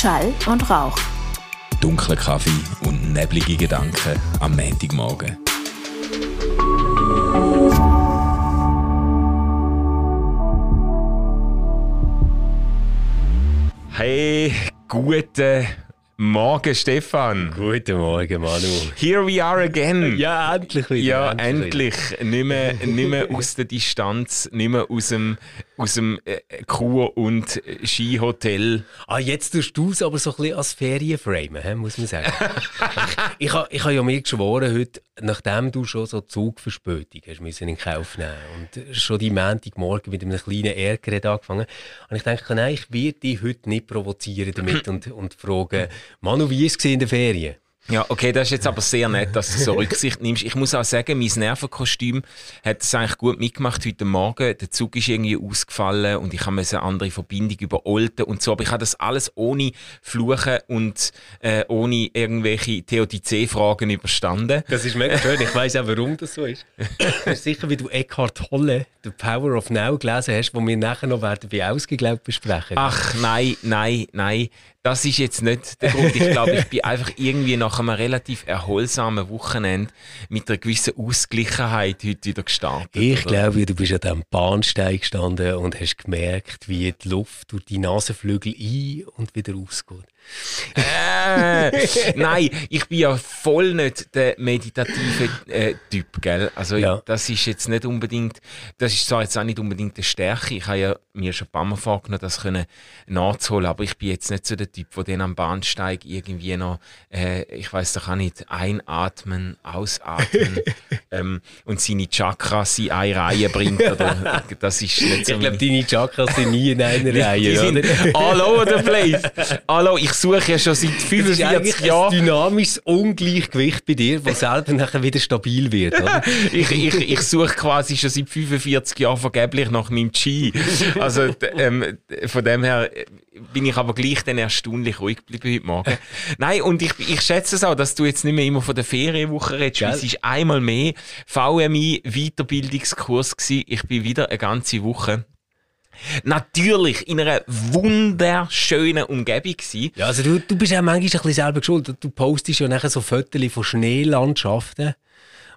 Schall und Rauch. Dunkler Kaffee und neblige Gedanken am Montagmorgen. Hey, guten Morgen, Stefan. Guten Morgen, Manu. Here we are again. Ja, endlich wieder. Ja, endlich. Nicht, mehr, nicht mehr aus der Distanz, nicht mehr aus dem, aus dem äh, Kur- und Skihotel. Ah, jetzt tust du es aber so ein bisschen als Ferienframe, he, muss man sagen. ich habe ich ha ja mir geschworen, heute, nachdem du schon so Zugverspätung hast müssen in Kauf nehmen und schon die Montagmorgen mit einem kleinen Ärger angefangen, und ich dachte, nein, ich werde dich heute nicht provozieren damit und, und fragen, Manu, wie ist es in der Ferien? Ja, okay, das ist jetzt aber sehr nett, dass du so Rücksicht nimmst. Ich muss auch sagen, mein Nervenkostüm hat es eigentlich gut mitgemacht heute Morgen. Der Zug ist irgendwie ausgefallen und ich habe eine andere Verbindung über Olten und so. Aber ich habe das alles ohne Fluchen und äh, ohne irgendwelche TOTC-Fragen überstanden. Das ist mega schön. Ich weiss auch, warum das so ist. sicher, wie du Eckhart Tolle, The Power of Now, gelesen hast, wo wir nachher noch werden bei Ausgeglaubt besprechen. Ach nein, nein, nein. Das ist jetzt nicht der Grund. Ich glaube, ich bin einfach irgendwie nach einem relativ erholsamen Wochenende mit einer gewissen Ausgleichheit heute wieder gestartet. Ich oder? glaube, du bist an diesem Bahnsteig gestanden und hast gemerkt, wie die Luft durch die Nasenflügel ein- und wieder ausgeht. Äh, nein, ich bin ja voll nicht der meditative äh, Typ, gell? Also ja. das ist jetzt nicht unbedingt, das ist zwar jetzt auch nicht unbedingt eine Stärke. Ich habe ja mir schon ein paar Mal vorgenommen, das können nachzuholen, aber ich bin jetzt nicht so der Typ, der dann am Bahnsteig irgendwie noch, äh, ich weiß doch auch nicht, einatmen, ausatmen ähm, und seine Chakras in eine Reihe bringt. Oder, das ist nicht so ich glaube, deine Chakras sind nie in einer Reihe, die sind all over the place. Hallo, ich suche ja schon seit 45 Jahren. ein dynamisches Ungleichgewicht bei dir, das selber nachher wieder stabil wird. Oder? ich, ich, ich suche quasi schon seit 45 Jahren vergeblich nach meinem Chi. Also ähm, von dem her bin ich aber gleich dann erstaunlich ruhig geblieben heute Morgen. Nein, und ich, ich schätze es auch, dass du jetzt nicht mehr immer von der Ferienwoche redest. Es ist einmal mehr VMI Weiterbildungskurs gewesen. Ich bin wieder eine ganze Woche natürlich in einer wunderschönen Umgebung gewesen. Ja, also du, du bist ja manchmal ein bisschen selber schuld. Du postest ja nachher so Fotos von Schneelandschaften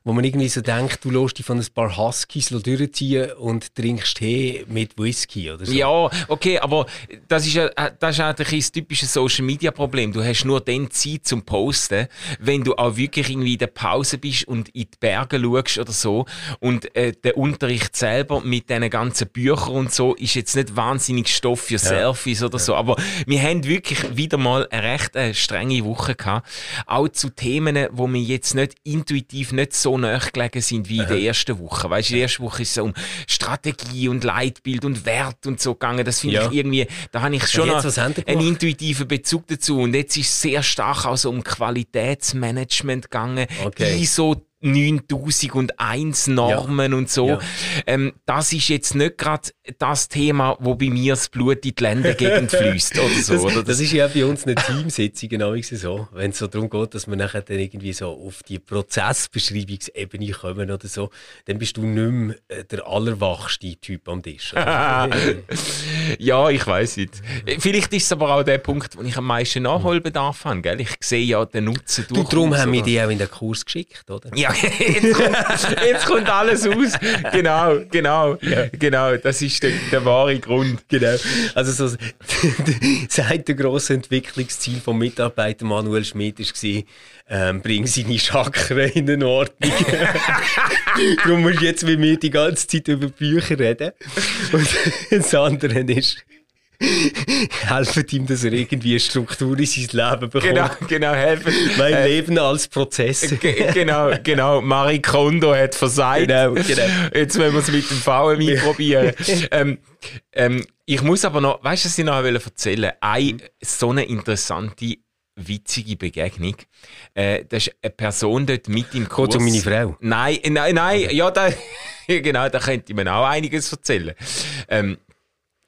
wo man irgendwie so denkt, du lässt dich von ein paar Huskies durchziehen und trinkst Tee mit Whisky oder so. Ja, okay, aber das ist ja das ist eigentlich ein typisches Social Media Problem. Du hast nur dann Zeit zum Posten, wenn du auch wirklich irgendwie in der Pause bist und in die Berge schaust oder so. Und äh, der Unterricht selber mit diesen ganzen Büchern und so ist jetzt nicht wahnsinnig Stoff für ja. Selfies oder ja. so. Aber wir haben wirklich wieder mal eine recht äh, strenge Woche gehabt. Auch zu Themen, wo wir jetzt nicht intuitiv nicht so so gelegen sind wie in der ersten Woche. Weißt du, in der ersten Woche ist es so um Strategie und Leitbild und Wert und so gegangen. Das finde ja. ich irgendwie, da habe ich schon noch einen intuitiven Bezug dazu. Und jetzt ist es sehr stark auch so um Qualitätsmanagement gegangen. Okay. ISO 9001 Normen ja. und so. Ja. Ähm, das ist jetzt nicht gerade das Thema, wo bei mir das Blut in die Ländegegend fließt oder so. Das, oder? Das, ist ja bei uns eine Teamsitzung genau so. Wenn es so darum geht, dass wir nachher dann irgendwie so auf die Prozessbeschreibungsebene kommen oder so, dann bist du nicht mehr äh, der allerwachste Typ am Tisch. ja, ich weiß nicht. Vielleicht ist es aber auch der Punkt, wo ich am meisten Nachholbedarf habe. Gell? Ich sehe ja den Nutzen durch. Du, darum haben wir dich auch in den Kurs geschickt, oder? Ja, jetzt, kommt, jetzt kommt alles aus. Genau, genau, ja. genau. Das ist der, der wahre Grund. Genau. Also so, seit der grosse Entwicklungsziel vom Mitarbeiter Manuel Schmidt war, ähm, bring seine Chakren in Ordnung. Darum musst du jetzt mit mir die ganze Zeit über Bücher reden. Und das andere ist, helfen ihm, dass er irgendwie eine Struktur in sein Leben bekommt. Genau, genau, helfen. Mein äh, Leben als Prozess. genau, genau. Marie Kondo hat versagt. Genau, genau. Jetzt wollen wir es mit dem VMI probieren. ähm, ähm, ich muss aber noch, weißt du, was ich noch erzählen Eine so eine interessante witzige Begegnung. Äh, da ist eine Person dort mit im Kurs. Kurz um meine Frau? Nein, nein, nein, ja, da, genau, da könnte man auch einiges erzählen. Ähm,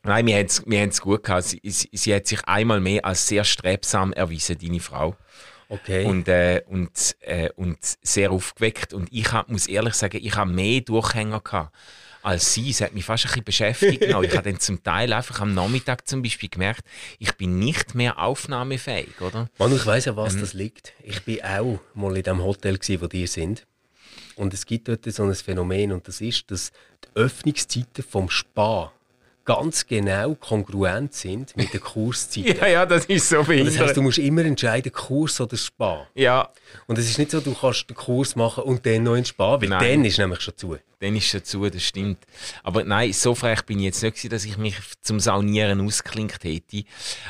Nein, wir haben es wir gut gehabt. Sie, sie, sie, hat sich einmal mehr als sehr strebsam erwiesen, deine Frau. Okay. Und, äh, und, äh, und sehr aufgeweckt. Und ich hab, muss ehrlich sagen, ich habe mehr Durchhänger gehabt als sie. Es hat mich fast ein bisschen beschäftigt. Genau. Ich habe dann zum Teil einfach am Nachmittag zum Beispiel gemerkt, ich bin nicht mehr aufnahmefähig, oder? Manu, ich weiss ja, was ähm. das liegt. Ich bin auch mal in dem Hotel, gewesen, wo die sind. Und es gibt dort so ein Phänomen, und das ist, dass die Öffnungszeiten vom Spa ganz genau kongruent sind mit den Kurszeiten. ja, ja, das ist so behindert. Das heißt, du musst immer entscheiden, Kurs oder Spa. Ja. Und es ist nicht so, du kannst den Kurs machen und dann noch in Spa, weil Nein. dann ist nämlich schon zu. Dann ist schon zu, das stimmt. Aber nein, so frech bin ich jetzt nicht dass ich mich zum Saunieren ausklinkt hätte.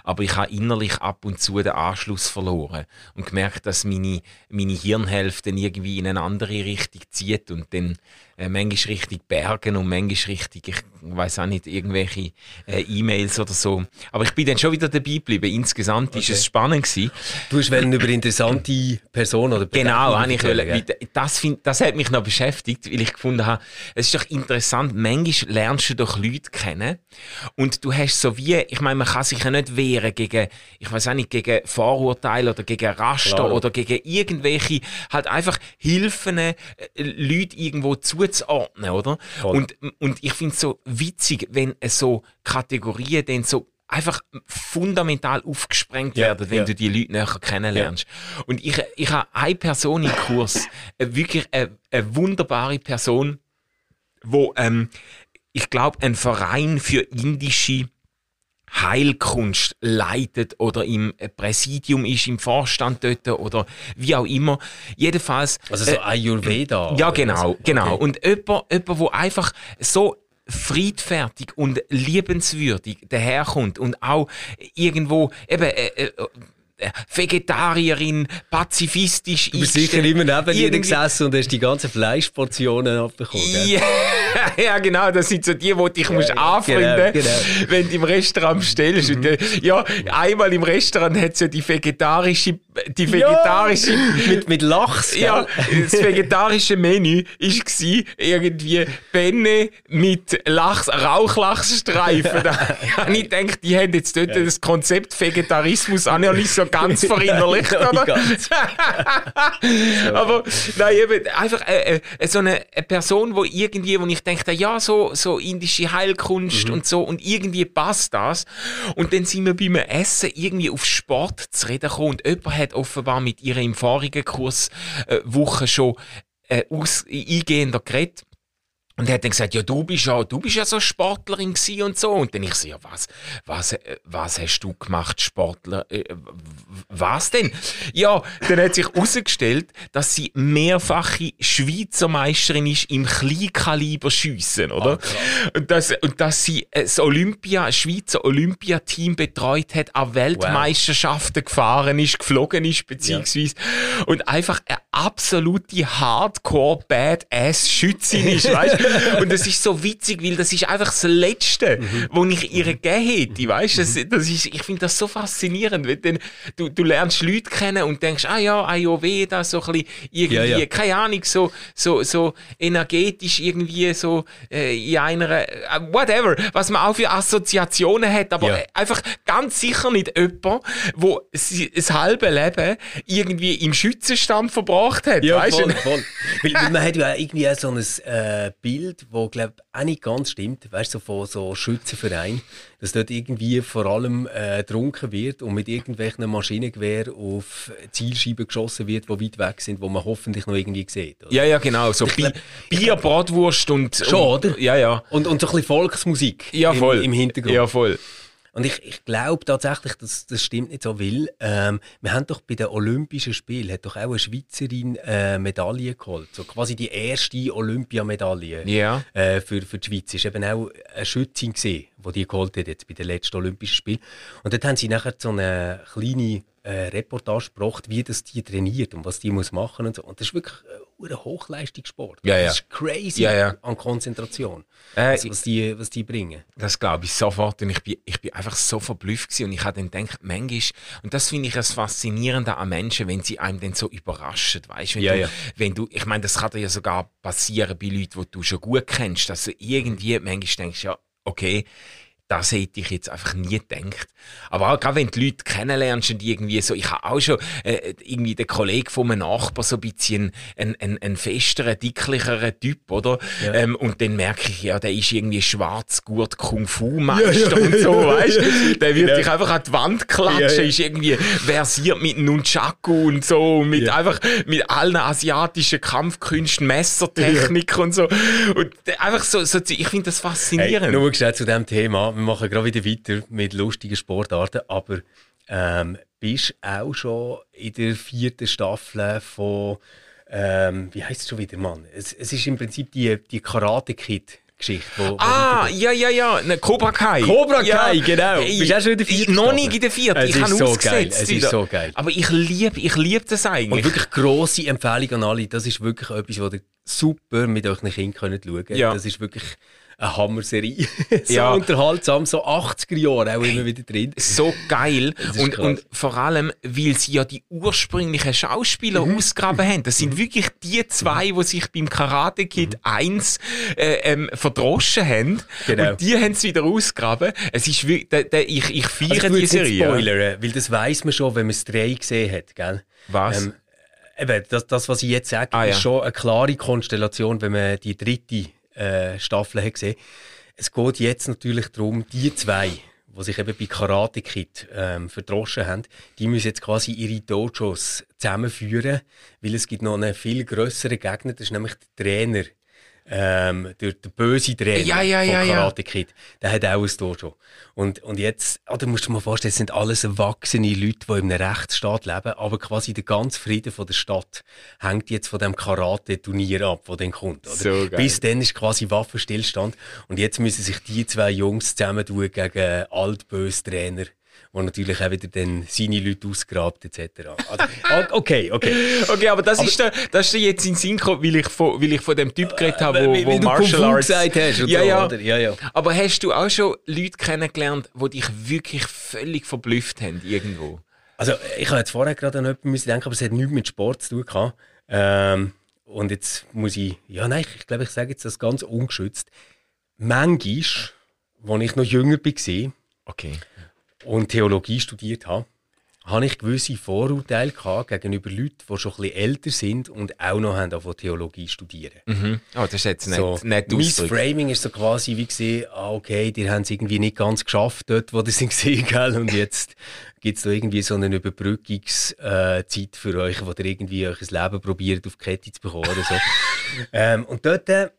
Aber ich habe innerlich ab und zu den Anschluss verloren und gemerkt, dass meine, meine Hirnhälfte irgendwie in eine andere Richtung zieht und dann äh, manchmal Richtung Bergen und manchmal Richtung, ich weiß auch nicht, irgendwelche äh, E-Mails oder so. Aber ich bin dann schon wieder dabei geblieben. Insgesamt okay. ist es spannend gewesen. Du hast über interessante Personen oder Genau, ich wollen, das, find, das hat mich noch beschäftigt, weil ich gefunden habe, es ist doch interessant, manchmal lernst du doch Leute kennen und du hast so wie, ich meine, man kann sich ja nicht wehren gegen, ich weiß auch nicht, gegen Vorurteile oder gegen Raster Klar. oder gegen irgendwelche, halt einfach Hilfen, äh, Leute irgendwo zuzuordnen, oder? Und, und ich finde es so witzig, wenn so Kategorien dann so einfach fundamental aufgesprengt ja, werden, wenn ja. du die Leute näher kennenlernst. Ja. Und ich, ich habe eine Person im Kurs, wirklich eine, eine, wunderbare Person, wo ähm, ich glaube, ein Verein für indische Heilkunst leitet oder im Präsidium ist, im Vorstand dort oder wie auch immer. Jedenfalls. Also so äh, Ayurveda. Ja, genau, so. genau. Okay. Und jemand, jemand, wo einfach so friedfertig und liebenswürdig daherkommt und auch irgendwo eben äh, äh, äh, Vegetarierin, pazifistisch. Du bist sicher immer neben ihr gesessen und hast die ganzen Fleischportionen abbekommen. Ja, ja, genau, das sind so die, die dich ja, musst genau, anfreunden genau, genau. wenn du im Restaurant bestellst. Mhm. Und, äh, ja, einmal im Restaurant hat es ja die vegetarische, die vegetarische... Ja, mit, mit Lachs, gell? Ja, das vegetarische Menü war irgendwie Penne mit Lachs, Rauchlachsstreifen. da habe ich gedacht, die haben jetzt dort das Konzept Vegetarismus auch noch nicht so ganz verinnerlicht, oder? Aber nein, eben, einfach äh, äh, so eine, eine Person, wo irgendwie, wo ich denke, ja, so, so indische Heilkunst mhm. und so, und irgendwie passt das. Und dann sind wir beim Essen irgendwie auf Sport zu reden gekommen und jemand hat offenbar mit ihr im vorigen Kurs äh, schon äh, aus, eingehender geredet. Und er hat dann gesagt, ja, du bist ja, du bist ja so Sportlerin und so. Und dann ich so, ja, was, was, äh, was hast du gemacht, Sportler? Äh, was denn? Ja, dann hat sich herausgestellt, dass sie mehrfache Schweizer Meisterin ist im Kleinkaliberschiessen, oder? Oh, und, dass, und dass sie das Olympia, Schweizer Olympiateam betreut hat, an Weltmeisterschaften wow. gefahren ist, geflogen ist, beziehungsweise, ja. und einfach eine absolute Hardcore-Badass-Schützin ist, weißt Und das ist so witzig, weil das ist einfach das Letzte, mhm. wo ich ihr gegeben hätte, weißt das, das ist, Ich finde das so faszinierend, wenn dann, du, du lernst Leute kennen und denkst, ah ja, Ayurveda, so ein bisschen irgendwie, ja, ja. keine Ahnung, so, so, so energetisch irgendwie so äh, in einer, äh, whatever, was man auch für Assoziationen hat, aber ja. einfach ganz sicher nicht jemand, wo das halbe Leben irgendwie im Schützenstand verbracht hat, ja, weißt voll, voll. weil, weil man hat ja irgendwie so ein äh, Bild Bild, das glaube auch nicht ganz stimmt, weißt du, so von so Schützenvereinen, dass dort irgendwie vor allem äh, getrunken wird und mit irgendwelchen Maschinengewehr auf Zielscheiben geschossen wird, die weit weg sind, wo man hoffentlich noch irgendwie sieht. Oder? Ja, ja, genau. So Bi Bier, Bratwurst und, Schon, und, oder? Ja, ja. Und, und so ein bisschen Volksmusik ja, voll. Im, im Hintergrund. Ja, voll. Und ich, ich glaube tatsächlich, dass das stimmt nicht so, weil ähm, wir haben doch bei den Olympischen Spielen hat doch auch eine Schweizerin äh, Medaille geholt. So quasi die erste Olympiamedaille yeah. äh, für, für die Schweiz. War eben auch eine Schützin, gewesen, die die geholt hat jetzt bei den letzten Olympischen Spielen. Und dort haben sie nachher so eine kleine äh, Reportage gebracht, wie das die trainiert und was die muss machen und so. Und das ist wirklich äh, Hochleistungssport. Ja, ja. Das ist crazy ja, ja. an Konzentration, äh, was, was, die, was die bringen. Das glaube ich sofort. Und ich bin, ich bin einfach so verblüfft gewesen. und ich habe dann gedacht, manchmal, und das finde ich das Faszinierende an Menschen, wenn sie einem dann so überraschen, weißt wenn ja, du, ja. wenn du, ich meine, das kann dir ja sogar passieren bei Leuten, die du schon gut kennst, dass du irgendwie manchmal denkst, ja, okay, das hätte ich jetzt einfach nie gedacht. Aber auch gerade wenn du Leute kennenlernst und irgendwie so, ich habe auch schon äh, irgendwie den Kollegen von einem Nachbar so ein bisschen ein, ein, ein festerer, dicklicherer Typ, oder? Ja. Ähm, und dann merke ich, ja, der ist irgendwie schwarz, gut Kung-Fu-Meister ja, ja, und so, weißt du? Der wird dich einfach an die Wand klatschen, ist irgendwie versiert mit Nunchaku und so, mit einfach, mit allen asiatischen Kampfkünsten, Messertechnik und so. Und einfach so, so ich finde das faszinierend. Hey, nur zu dem Thema wir machen gerade wieder weiter mit lustigen Sportarten, aber ähm, bist auch schon in der vierten Staffel von, ähm, wie heißt es schon wieder, Mann? Es, es ist im Prinzip die, die Karate-Kid. Geschichte. Wo, ah, ja, ja, ja, ne, Cobra Kai. Cobra Kai, ja. genau. Ey, Bist du auch schon in der vierten? Noch nicht in der vierten. ich habe so geil. Es ist so geil. Aber ich liebe ich lieb das eigentlich. Und wirklich grosse Empfehlung an alle. Das ist wirklich etwas, was ihr super mit euren Kindern schauen könnt. Ja. Das ist wirklich eine Hammerserie. so ja. unterhaltsam, so 80er Jahre auch immer wieder drin. So geil. Und, und vor allem, weil sie ja die ursprünglichen Schauspieler mhm. ausgraben haben. Das sind mhm. wirklich die zwei, die sich beim Karate Kid mhm. 1 äh, ähm, verdroschen haben. Genau. Und die haben es wieder ausgraben. Es ist wirklich, da, da, ich, ich feiere also, die Serie. Spoilern, weil das weiß man schon, wenn man es drei gesehen hat. Gell? Was? Ähm, eben, das, das, was ich jetzt sage, ah, ist ja. schon eine klare Konstellation, wenn man die dritte äh, Staffel hat gesehen. Es geht jetzt natürlich darum, die zwei, die sich eben bei Karate Kid ähm, verdroschen haben, die müssen jetzt quasi ihre Dojos zusammenführen, weil es gibt noch einen viel grösseren Gegner, das ist nämlich der Trainer ähm, der, der böse Trainer ja, ja, ja, von Karate Kid, der hat auch ein Dojo. Und, und jetzt, oh, da musst du dir mal vorstellen, es sind alles erwachsene Leute, die in einem Rechtsstaat leben, aber quasi der ganze Frieden von der Stadt hängt jetzt von dem Karate-Turnier ab, wo dann kommt. Oder? So Bis dann ist quasi Waffenstillstand und jetzt müssen sich die zwei Jungs zusammentun gegen altböse Trainer wo natürlich auch wieder dann seine Leute ausgrabt etc. Also, okay, okay. Okay, aber das, aber, ist, der, das ist jetzt in Sinn gekommen, weil ich von, weil ich von dem Typ geredet habe, wo, wo Martial Arts... gesagt hast. Ja, so, ja. ja, ja. Aber hast du auch schon Leute kennengelernt, die dich wirklich völlig verblüfft haben irgendwo? Also ich habe jetzt vorher gerade an jemanden denken, aber es hat nichts mit Sport zu tun gehabt. Ähm, und jetzt muss ich... Ja, nein, ich, ich glaube, ich sage jetzt das ganz ungeschützt. Manchmal, als ich noch jünger war, okay und Theologie studiert habe, habe ich gewisse Vorurteile gehabt gegenüber Leuten, die schon ein bisschen älter sind und auch noch haben von Theologie studieren. Mhm. Oh, das ist jetzt nicht, so, nicht Mein Framing ist so quasi wie gesehen, ah, okay, die haben es irgendwie nicht ganz geschafft dort, wo sie sind gell? und jetzt gibt es da irgendwie so eine Überbrückungszeit äh, für euch, wo ihr irgendwie euch ein Leben probiert auf die Kette zu bekommen oder so. ähm, und dort äh,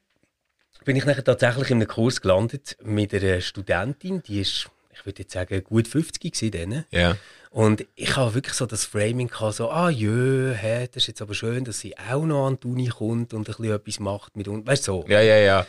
bin ich nachher tatsächlich in einem Kurs gelandet mit einer Studentin, die ist würde jetzt sagen, gut 50 gewesen dann. Ja. Und ich habe wirklich so das Framing gehabt, so, ah jö, hä, das ist jetzt aber schön, dass sie auch noch an die Uni kommt und ein bisschen etwas macht mit uns. Weißt du, so. Ja, ja, ja.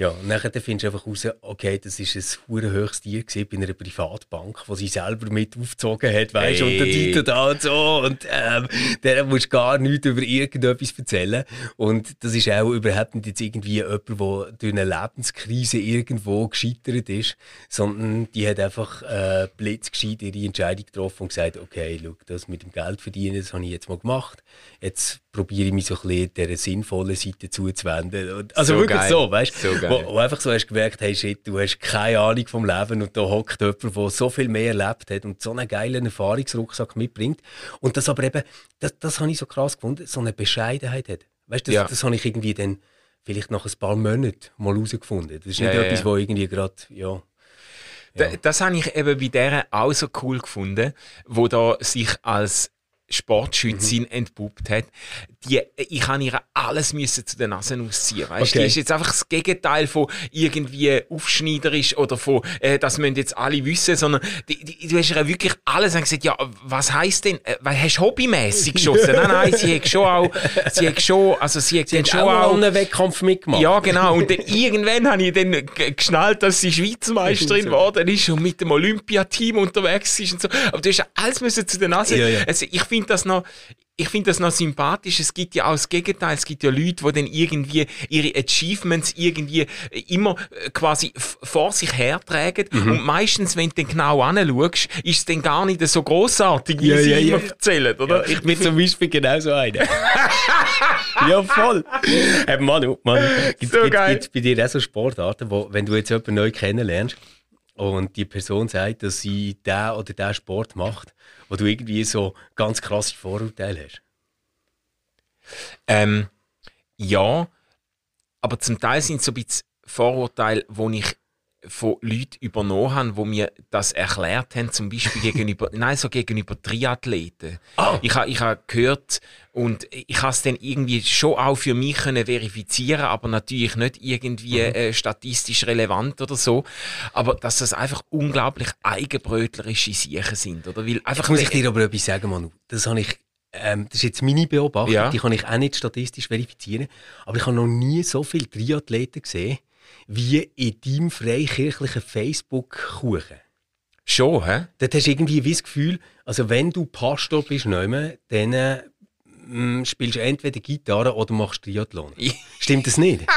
Ja, und nachher findest du einfach raus, okay, das ist ein höchstes Tier bei einer Privatbank, wo sie selber mit aufgezogen hat, weißt du, hey. und der Titel da und so. Und ähm, der musst gar nichts über irgendetwas erzählen. Und das ist auch überhaupt nicht jetzt irgendwie jemand, der durch eine Lebenskrise irgendwo gescheitert ist, sondern die hat einfach äh, blitzgescheit ihre Entscheidung getroffen und gesagt, okay, schau, das mit dem Geld verdienen, das habe ich jetzt mal gemacht. Jetzt probiere ich mich so ein bisschen dieser sinnvollen Seite zuzuwenden. Also so wirklich geil. so, weißt du? So wo, wo, einfach so hast gemerkt, hey shit, du hast keine Ahnung vom Leben und da hockt jemand, der so viel mehr erlebt hat und so einen geilen Erfahrungsrucksack mitbringt. Und das aber eben, das, das habe ich so krass gefunden, so eine Bescheidenheit hat. Weißt du, das, ja. das habe ich irgendwie dann vielleicht nach ein paar Monaten mal herausgefunden. Das ist nicht ja, etwas, ja. wo irgendwie gerade, ja. Ja. Das, das habe ich eben bei der auch so cool gefunden, wo da sich als Sportschützin mhm. entpuppt hat, die, ich habe ihr alles müssen zu den Nasen ausziehen. Weißt? Okay. Die ist jetzt einfach das Gegenteil von irgendwie aufschneiderisch oder von, äh, das müssen jetzt alle wissen, sondern die, die, du hast ihr wirklich alles gesagt, ja, was heisst denn, äh, hast du hobbymäßig geschossen? nein, nein, sie hat schon auch, sie hat schon, also sie hat, sie hat schon auch, einen Wettkampf mitgemacht. Ja, genau. Und dann irgendwann habe ich dann geschnallt, dass sie Schweizmeisterin geworden ist und mit dem Olympiateam unterwegs ist und so. Aber du hast alles müssen zu den Nasen. Ja, ja. Also ich finde das noch, ich finde das noch sympathisch. Es gibt ja auch das Gegenteil. Es gibt ja Leute, die dann irgendwie ihre Achievements irgendwie immer äh, quasi vor sich hertragen. Mhm. Und meistens, wenn du dann genau anschaust, ist es dann gar nicht so großartig, wie ja, sie ja, immer ja. erzählen, oder? ich bin zum Beispiel genau so einer. ja, voll. Hey, Manu, Manu, gibt es so bei dir auch so Sportarten, wo, wenn du jetzt jemanden neu kennenlernst, und die Person sagt, dass sie der oder der Sport macht, wo du irgendwie so ganz krasse Vorurteile hast? Ähm, ja, aber zum Teil sind es so ein bisschen Vorurteile, die ich von Leuten übernommen habe, die mir das erklärt haben, zum Beispiel gegenüber, nein, so gegenüber Triathleten. Oh. Ich habe ich ha gehört und ich habe es dann irgendwie schon auch für mich können verifizieren, aber natürlich nicht irgendwie Mhm. äh, statistisch relevant oder so. Aber dass das einfach unglaublich eigenbrötlerische Sachen sind, oder? Weil einfach Muss ich dir aber etwas sagen, Manu? Das, habe ich, ähm, das ist jetzt meine Beobachtung, Ja. die kann ich auch nicht statistisch verifizieren. Aber ich habe noch nie so viele Triathleten gesehen, wie in deinem freikirchlichen Facebook-Kuchen. schon, hä? Dort hast du irgendwie wie das Gefühl, also wenn du Pastor bist, neume, dann äh, spielst du entweder Gitarre oder machst Triathlon. Stimmt das nicht?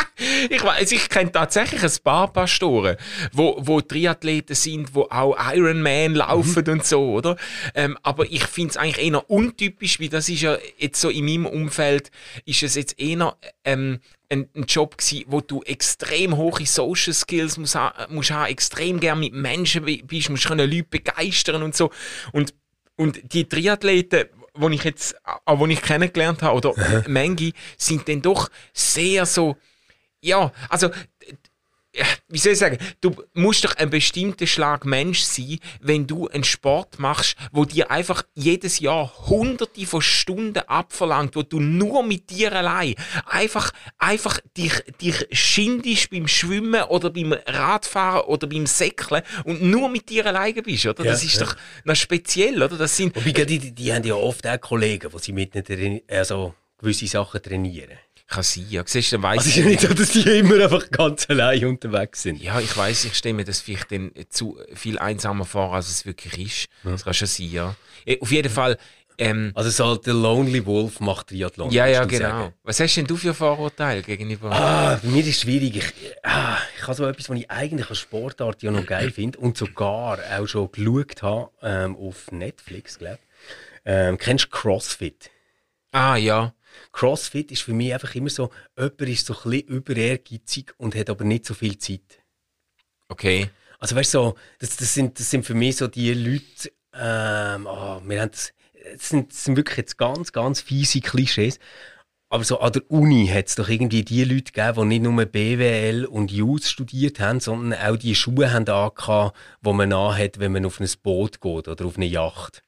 Ich weiß, ich kenne tatsächlich ein paar Pastoren, wo, wo Triathleten sind, wo auch Ironman laufen und so, oder? Ähm, aber ich finde es eigentlich eher untypisch, wie das ist ja jetzt so in meinem Umfeld, ist es jetzt eher ähm, ein, ein Job gewesen, wo du extrem hohe Social Skills musst, musst haben, extrem gern mit Menschen bi- bist, musst können Leute begeistern und so. Und, und die Triathleten, wo ich jetzt, auch wo ich kennengelernt habe, oder manche, sind dann doch sehr so, ja, also, wie soll ich sagen, du musst doch ein bestimmter Schlag Mensch sein, wenn du einen Sport machst, wo dir einfach jedes Jahr hunderte von Stunden abverlangt, wo du nur mit dir allein einfach, einfach dich, dich schindest beim Schwimmen oder beim Radfahren oder beim Säckeln und nur mit dir alleine bist, oder? Das Ja, ist ja. doch noch speziell, oder? Das sind, Wobei, die, die, die haben ja oft auch Kollegen, die sie mit traini- also gewisse Sachen trainieren. Kann sein, ja, siehst dann weiss Also ich ja nicht dass die immer einfach ganz allein unterwegs sind. Ja, ich weiß, ich stelle mir das vielleicht dann zu viel einsamer vor, als es wirklich ist. Das kann schon sein, ja. Eh, Auf jeden Fall, ähm, Also so der Lonely Wolf macht Triathlon. ja, ja, genau. sagen. Was hast denn du für Vorurteile gegenüber? Ah, bei mir ist es schwierig. Ich, ah, ich habe so etwas, was ich eigentlich als Sportart ja noch geil finde und sogar auch schon geschaut habe ähm, auf Netflix, glaube ich. Ähm, kennst du CrossFit? Ah, ja. CrossFit ist für mich einfach immer so, jemand ist so ein bisschen über ehrgeizig und hat aber nicht so viel Zeit. Okay. Also weißt du, so, das, das, sind, das sind für mich so die Leute, ähm, oh, wir haben das, das, sind, das sind wirklich jetzt ganz, ganz fiese Klischees. Aber so an der Uni hat es doch irgendwie die Leute gegeben, die nicht nur BWL und Jus studiert haben, sondern auch die Schuhe haben angehabt, die man anhat, wenn man auf ein Boot geht oder auf eine Yacht.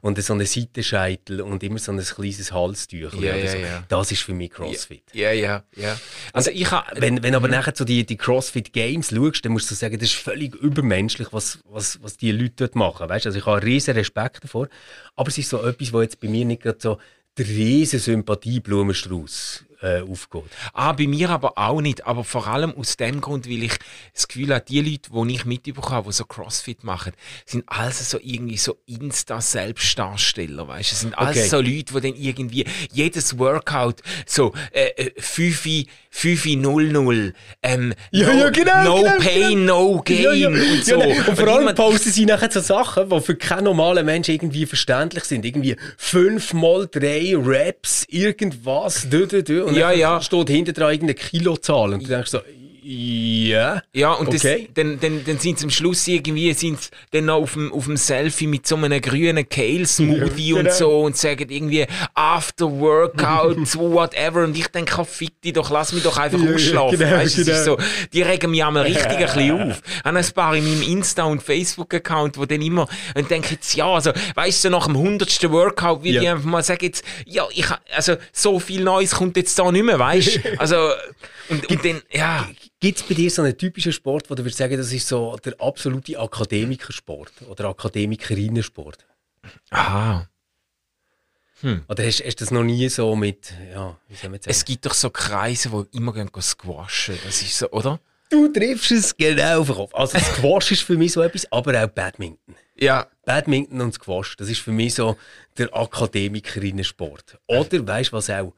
Und so einen Seitenscheitel und immer so ein kleines Halstuch. Ja, ja, so. ja. Das ist für mich CrossFit. Ja, ja, ja. Also ich habe... Wenn, wenn aber nachher so die, die CrossFit Games schaust, dann musst du sagen, das ist völlig übermenschlich, was, was, was die Leute dort machen. Weißt? Also ich habe riesen Respekt davor. Aber es ist so etwas, wo jetzt bei mir nicht gerade so der riesen Sympathieblumenstrauß äh, aufgeht. Ah, bei mir aber auch nicht. Aber vor allem aus dem Grund, weil ich das Gefühl habe, die Leute, die ich mitbekommen habe, die so Crossfit machen, sind alles so irgendwie so Insta-Selbstdarsteller, weißt du? Es sind alles Okay. so Leute, die dann irgendwie jedes Workout so äh, äh, 5 5 0 0 ähm, Ja, no, ja, genau, no genau, pain, no gain Ja, und so. Nein. und vor allem posten sie nachher so Sachen, die für keinen normalen Menschen irgendwie verständlich sind. Irgendwie fünfmal drei Raps, irgendwas, dü, dü, dü. Und Ja, ja. steht hinter dran irgendeine Kilozahl. Und du denkst so, ja. Ja, und Okay. das, dann, dann, dann sind sie am Schluss irgendwie sind's dann noch auf dem, auf dem Selfie mit so einem grünen Kale-Smoothie Ja, und genau. so und sagen irgendwie After Workout, whatever. Und ich denke, oh, fick dich doch, lass mich doch einfach Ja, ausschlafen. genau, weißt, ist genau. so, die regen mich einmal richtig ein bisschen auf. Ich habe ein paar in meinem Insta- und Facebook-Account, wo dann immer, und denke jetzt, ja, also, weißt du, nach dem hundertsten Workout, wie Ja. die einfach mal sagen jetzt, ja, ich, also, so viel Neues kommt jetzt da nicht mehr, weißt du? Also, und, und dann, ja. Gibt es bei dir so einen typischen Sport, wo du würdest sagen, das ist so der absolute Akademikersport oder Akademikerinnensport? Aha. Oder hast, du das noch nie so mit, ja, wie soll man sagen? Es gibt doch so Kreise, die immer gehen squashen. Das ist so, oder? Du triffst es genau auf den Kopf. Also Squash ist für mich so etwas, aber auch Badminton. Ja. Badminton und Squash, das ist für mich so der Akademikerinnensport. Oder, weißt du was auch?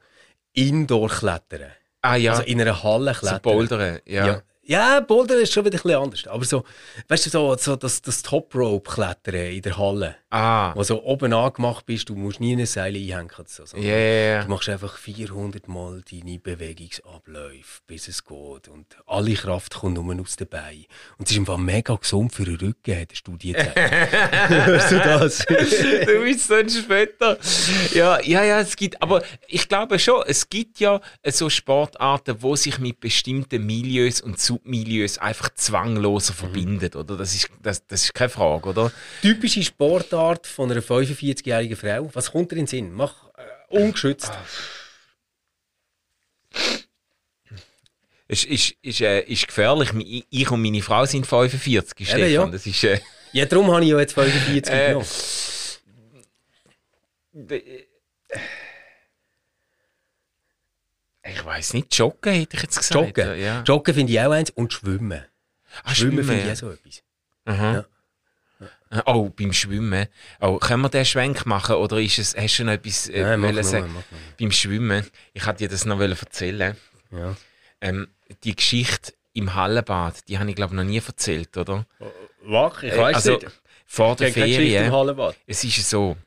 Indoor-Klettern. Ah ja. Also in einer Halle so klettern. Bouldern. Ja. Ja. ja, Boulder ist schon wieder ein bisschen anders. Aber so, weißt du, so, so das, das Top-Rope-Klettern in der Halle. Ah. Wo so oben angemacht bist, du musst nie ein Seil einhängen. So, so. Ja. Du machst einfach 400 Mal deine Bewegungsabläufe, bis es geht. Und alle Kraft kommt nur aus den Beinen. Und es ist einfach mega gesund für den Rücken, hat eine Studie gezeigt. Hörst du das? du bist so ein Später. Ja, ja, ja, es gibt, aber ich glaube schon, es gibt ja so Sportarten, wo sich mit bestimmten Milieus und Submilieus einfach zwangloser verbindet, oder? Das ist, das, das ist keine Frage, oder? Typische Sportart von einer 45-jährigen Frau. Was kommt dir in den Sinn? Mach äh, ungeschützt. Es ist, ist, äh, ist gefährlich. Ich- und meine Frau sind 45, Stefan. ja. Das ist, äh, Ja, darum habe ich ja jetzt 45 Äh, genommen. ich weiß nicht, Joggen hätte ich jetzt gesagt. Joggen. Ja. Joggen finde ich auch eins und Schwimmen. Ah, Schwimmen finde ich ja. auch so etwas. Aha. Oh, beim Schwimmen. Oh, können wir den Schwenk machen oder ist es, hast du noch etwas äh, Nein, mach wollen sagen? mach nur. Beim Schwimmen, ich hatte dir das noch wollen erzählen. Ja. Ähm, die Geschichte im Hallenbad, die habe ich glaube noch nie erzählt, oder? Wach, ich Äh, weiss also, nicht. Vor der Ferien, Hallenbad. es ist so,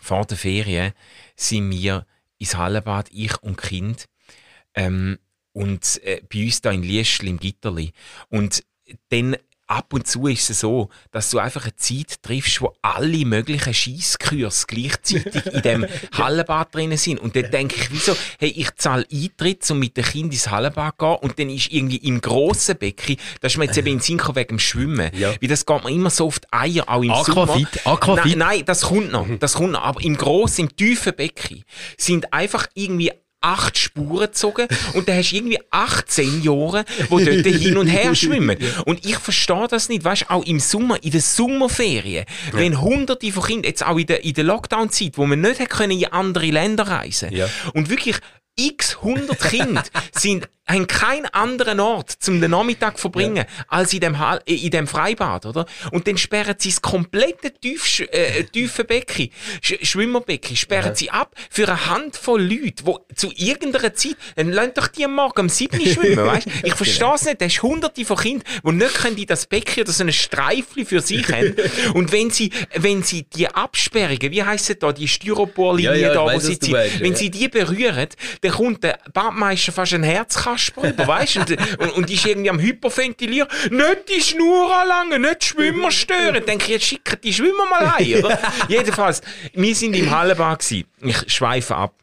vor der Ferien sind wir ins Hallenbad, ich und Kind, ähm, und äh, bei uns da in Liestl im Gitterli. Und dann ab und zu ist es so, dass du einfach eine Zeit triffst, wo alle möglichen Scheisskurs gleichzeitig in dem Hallenbad drinnen sind. Und dann denke ich, wieso, hey, ich zahle Eintritt, um mit dem Kind ins Hallenbad zu gehen und dann ist irgendwie im grossen Becken, das ist mir jetzt eben in Sinn wegen dem Schwimmen. Ja. Weil das geht mir immer so die Eier, auch im Aquafit, Sommer. Aquafit. Nein, nein, das kommt noch, das kommt noch. Aber im grossen, im tiefen Becken sind einfach irgendwie acht Spuren gezogen und dann hast du irgendwie 18 Jahre, wo dort hin und her schwimmen. Und ich verstehe das nicht. Weißt du, auch im Sommer, in den Sommerferien, wenn hunderte von Kindern, jetzt auch in der, in der Lockdown-Zeit, wo man nicht können in andere Länder reisen Ja. und wirklich x hundert Kinder sind, haben keinen anderen Ort zum den Nachmittag verbringen als in dem, Hall- äh, in dem Freibad, oder? Und dann sperren sie das komplette tief, äh, tiefe Becken, Sch Schwimmerbecken, sperren sie ab für eine Handvoll Leute, die zu irgendeiner Zeit, dann lasst doch die am Morgen um 7 Uhr schwimmen, weißt? Ich verstehe es nicht, da hast hunderte von Kindern, die nicht können in das Becken oder so ein Streifli für sich haben. Und wenn sie, wenn sie die Absperrungen, wie heisst es da, die Styroporlinie Ja, ja, da, wo weiss, sie meinst, wenn ja. sie die berühren, dann kommt der Badmeister fast ein Rüber, weißt du? Und, und, ist irgendwie am Hyperventilieren. Nicht die Schnur anlangen, nicht die Schwimmer stören. Denke ich, jetzt schicken die Schwimmer mal heim, oder? Jedenfalls, wir sind im Hallenbad gewesen. Ich schweife ab.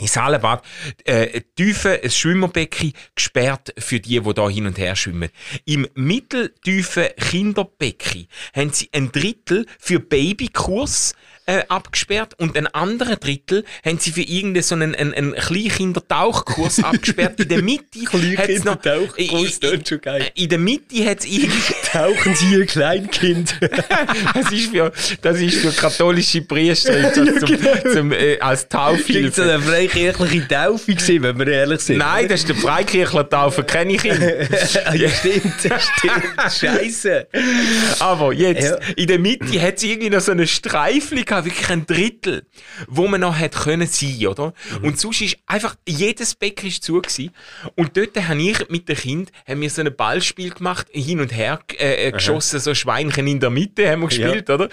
Ins Hallenbad, äh, tiefe, ein Schwimmerbecken, gesperrt für die, die da hin und her schwimmen. Im mitteltiefen Kinderbecken haben sie ein Drittel für Babykurs äh, abgesperrt und ein anderer Drittel haben sie für irgendeinen so einen, einen, einen Kleinkindertauchkurs abgesperrt. In der Mitte hat's noch- Kleinkindertauchkurs, in, das schon geil. in der Mitte hat es irgendwie Tauchen Sie Ihr Kleinkind. das ist für, das ist für katholische Priester das zum, zum, äh, als Klingt so Taufhilfe. eine freikirchliche Taufe gewesen, wenn wir ehrlich sind. Nein, das ist der Freikirchler-Taufe, kenne ich ihn. ja, stimmt, stimmt. Scheiße. Aber jetzt, Ja. in der Mitte hat es irgendwie noch so eine Streifli gehabt, wirklich ein Drittel, wo man noch hätte können sein, oder? Und sonst ist einfach, jedes Becken ist zu gewesen. Und dort habe ich mit dem Kind, haben wir so ein Ballspiel gemacht, hin und her äh, äh, geschossen, so Schweinchen in der Mitte haben wir gespielt, oder?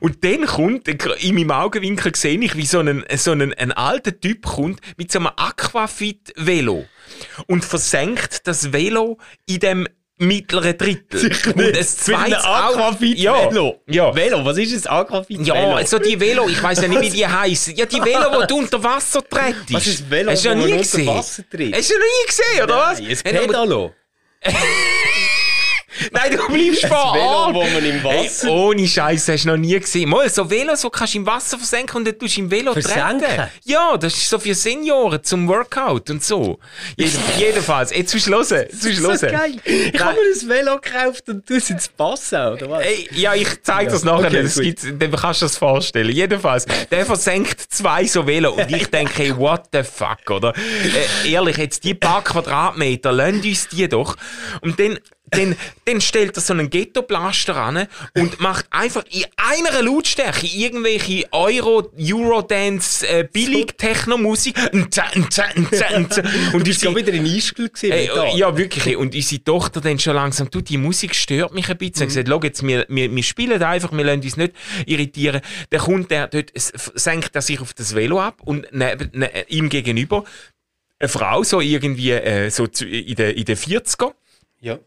Und dann kommt, in meinem Augenwinkel sehe ich, wie so ein, so ein, ein alter Typ kommt, mit so einem Aquafit-Velo. Und versenkt das Velo in dem mittleren Drittel. Und ein zweites Aquafit ja, Velo. Ja. Velo, was ist ein Aquafit Ja, Velo? also die Velo, ich weiß ja nicht, wie die heißen. Ja, die Velo, die du unter Wasser trittst. Was ist Velo, Hast du unter gesehen? Wasser tritt? Hast du noch nie gesehen, oder was? Nein, ein Pedalo. Nein, du bleibst vor Velo, Ort. wo man im Hey, Wasser... ohne Scheiße, hast du noch nie gesehen. Mal so Velos, die kannst du im Wasser versenken und dann tust du im Velo Versenken? treten. Ja, das ist so für Senioren zum Workout und so. Jeden, jedenfalls, jetzt willst du hören. Jetzt willst du so hören. geil. Ich habe mir ein Velo gekauft und du ins Passau, oder was? Ey, ja, ich zeige das nachher. okay, das gibt's, dann kannst du das vorstellen. Jedenfalls, der versenkt zwei so Velo und ich denke, hey, what the fuck, oder? Äh, ehrlich, jetzt die paar Quadratmeter, lasst uns die doch. Und dann dann, dann stellt er so einen Ghetto-Blaster an und macht einfach in einer Lautstärke irgendwelche Euro, Eurodance, äh, Billig-Techno-Musik. Und bist gerade wieder in Ischgl. Äh, ja, wirklich. Und unsere Tochter dann schon langsam, du, die Musik stört mich ein bisschen. Mhm. gesagt, schau jetzt, wir, wir, wir spielen einfach, wir lassen uns nicht irritieren. Dann kommt der dort, senkt er sich auf das Velo ab und neben, ne, ihm gegenüber eine Frau, so irgendwie äh, so in den in de 40er. Ja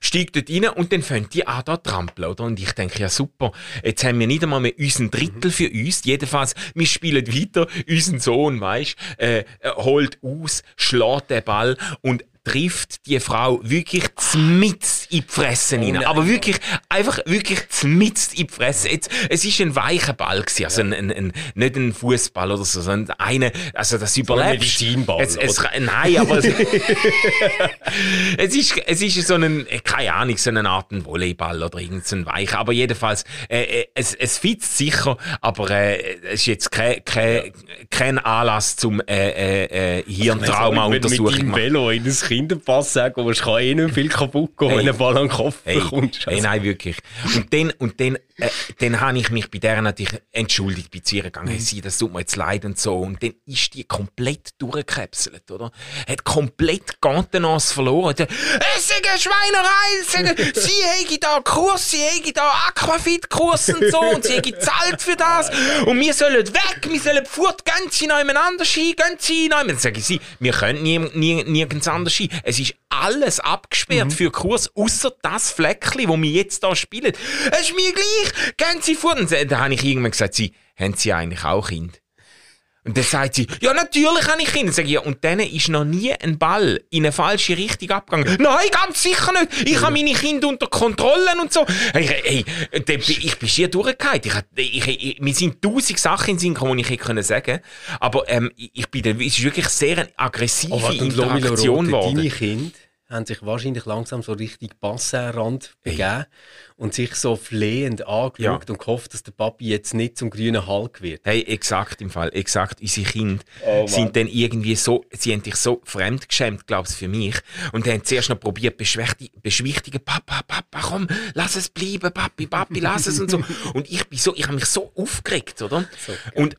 steigt dort rein und dann fängt die an da trampeln, oder? Und ich denke, ja super, jetzt haben wir nicht einmal mehr unseren Drittel für uns. Jedenfalls, wir spielen weiter, unseren Sohn, weisst, äh, holt aus, schlägt den Ball und trifft die Frau wirklich zmitz in die Fresse rein. Aber wirklich, einfach wirklich zmitz in die Fresse. Jetzt, es ist ein weicher Ball gewesen, also ein, ein, ein, nicht ein Fußball oder so, sondern eine, also das überlebt. Medizinball. Es, es, nein, aber es, es, ist, es ist so ein, keine Ahnung, so eine Art Volleyball oder irgend so ein weicher. Aber jedenfalls, äh, äh, es, es fitzt sicher, aber äh, es ist jetzt kein, kein, kein Anlass zum äh, äh, äh Hirntrauma-Untersuchung. Mit Velo in das Kinderpass sagen, aber es kann eh nicht viel kaputt gehen, hey. Ball an den Kopf hey. bekommst. Also. Hey, nein, wirklich. Und dann, und dann, äh, dann habe ich mich bei der natürlich entschuldigt bei ihr gegangen. Mhm. Sie, das tut mir jetzt leid und so. Und dann ist die komplett durchgekapselt, oder? Hat komplett Gantenance verloren. Es ist eine Schweinerei! Sie hätte da Kurs, sie hätte da Aquafit-Kurs und so. Und sie hätte zahlt für das. Und wir sollen weg, wir sollen fort, gehen sie nebeneinander ski, gehen sie nebeneinander. Dann sage ich sie, wir können nie, nie, nirgends anders ski. Es ist alles abgesperrt mhm. für Kurs, außer das Fleckchen, wo wir jetzt da spielen. Es ist mir gleich. Gehen Sie vor. Und da habe ich irgendwann gesagt, Sie, haben Sie eigentlich auch Kind? Und dann sagt sie, ja, natürlich habe ich Kinder. Sag ich, ja, und dann ist noch nie ein Ball in eine falsche Richtung abgegangen. Nein, ganz sicher nicht. Ich habe meine Kinder unter Kontrolle und so. Hey, hey, ich bin schier durchgefallen. Ich, ich, ich, mir sind tausend Sachen in Sinn gekommen, die ich hätte sagen können. Aber ähm, ich bin, es ist wirklich sehr eine aggressive oh, Interaktion geworden. Deine Kinder haben sich wahrscheinlich langsam so richtig Bassenrand begeben hey. und sich so flehend angeschaut ja. und gehofft, dass der Papi jetzt nicht zum grünen Hulk wird. Hey, exakt im Fall, exakt. Unsere Kinder oh, sind dann irgendwie so, sie haben dich so fremdgeschämt, glaubst für mich. Und haben zuerst noch probiert, beschwichtigen, Papa, Papa, komm, lass es bleiben, Papi, Papi, lass es und so. Und ich bin so, ich habe mich so aufgeregt, oder? So, und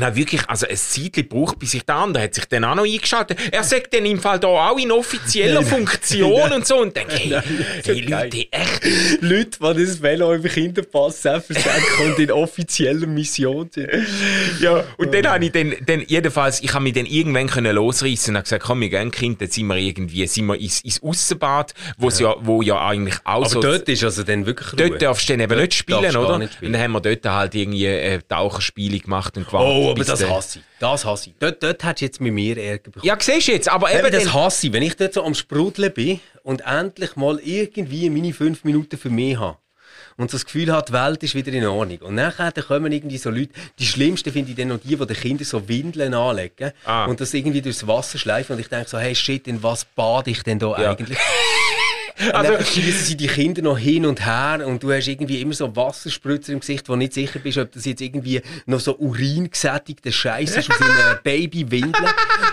Nein, wirklich, also ein Zeitchen braucht, bis sich der andere hat sich dann auch noch eingeschaltet. Er sagt dann im Fall da auch in offizieller Funktion und so und denkt, hey, hey Leute, echt. Leute, die das Velo im Kinderpass selbstverständlich und in offizieller Mission sind. Ja, und dann habe ich dann, dann jedenfalls, ich habe mich dann irgendwann können losreißen und habe gesagt, komm, wir gehen Kind, jetzt sind wir irgendwie, sind wir ins, ins Aussenbad, wo ja. ja, wo ja eigentlich auch Aber so... dort ist also dann wirklich Ruhe. Dort darfst du dann eben dort nicht spielen, oder? Nicht spielen. Und dann haben wir dort halt irgendwie äh, Taucherspiele gemacht und gewartet. Oh, aber das hasse ich. Das hasse ich. Dort, dort hättest du jetzt mit mir Ärger bekommen. Ja, siehst du jetzt, aber eben... eben das hasse ich, wenn ich dort so am Sprudeln bin und endlich mal irgendwie meine fünf Minuten für mich habe und so das Gefühl hat, die Welt ist wieder in Ordnung. Und nachher dann kommen irgendwie so Leute, die schlimmsten finde ich dann noch die, die den Kindern so Windeln anlegen ah. und das irgendwie durchs Wasser schleifen und ich denke so, hey shit, in was bade ich denn da ja. eigentlich? Also, sie die Kinder noch hin und her und du hast irgendwie immer so Wasserspritzer im Gesicht, wo nicht sicher bist, ob das jetzt irgendwie noch so uringesättigter Scheiß ist aus einer Babywindel.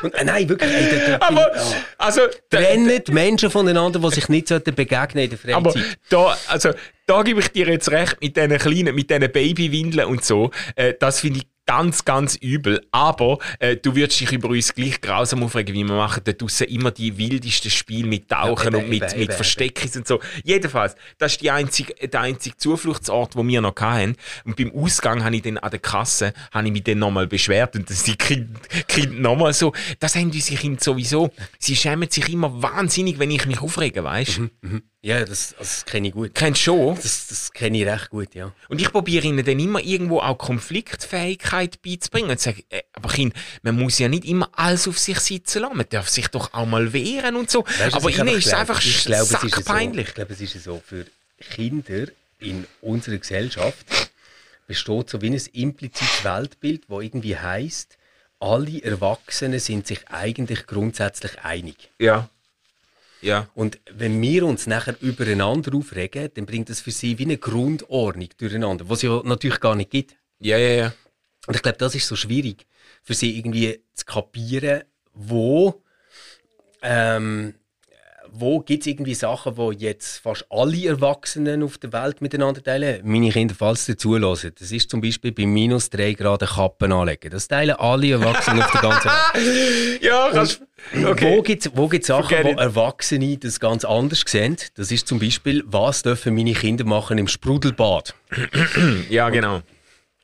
Und äh, nein, wirklich. Ey, da, da aber, ich, oh. also, trennen die Menschen voneinander, die sich nicht begegnen in der Freizeit. Aber da, also, da gebe ich dir jetzt recht mit diesen kleinen, mit diesen Babywindeln und so. Äh, das finde ich ganz, ganz übel. Aber äh, du würdest dich über uns gleich grausam aufregen, wie wir machen da draussen immer die wildesten Spiele mit Tauchen ja, eben, und mit, eben, mit Versteckens und so. Jedenfalls, das ist die einzige, der einzige Zufluchtsort, wo wir noch hatten. Und beim Ausgang habe ich dann an der Kasse habe ich mich dann nochmal beschwert und das die Kinder, Kinder nochmal so. Das haben unsere Kinder sowieso. Sie schämen sich immer wahnsinnig, wenn ich mich aufrege, weißt du? Mhm, mhm. Ja, das, das kenne ich gut. Kennst du schon? Das, das kenne ich recht gut, ja. Und ich probiere ihnen dann immer irgendwo auch Konfliktfähigkeit beizubringen und sage, äh, aber Kind, man muss ja nicht immer alles auf sich sitzen lassen, man darf sich doch auch mal wehren und so. Weißt, aber ihnen ist es einfach ich glaube, sackpeinlich. So, ich glaube, es ist so, für Kinder in unserer Gesellschaft besteht so wie ein implizites Weltbild, wo irgendwie heißt, alle Erwachsenen sind sich eigentlich grundsätzlich einig. Ja. Ja. Und wenn wir uns nachher übereinander aufregen, dann bringt das für sie wie eine Grundordnung durcheinander, was es ja natürlich gar nicht gibt. Ja, ja, ja. Und ich glaube, das ist so schwierig, für sie irgendwie zu kapieren, wo, ähm, wo gibt es irgendwie Sachen, wo jetzt fast alle Erwachsenen auf der Welt miteinander teilen? Meine Kinder, falls sie zulassen. Das ist zum Beispiel bei minus 3 Grad Kappen anlegen. Das teilen alle Erwachsenen auf der ganzen Welt. ja, kannst okay. Wo gibt es wo gibt's Sachen, wo Erwachsene das ganz anders sehen? Das ist zum Beispiel, was dürfen meine Kinder machen im Sprudelbad? ja, genau.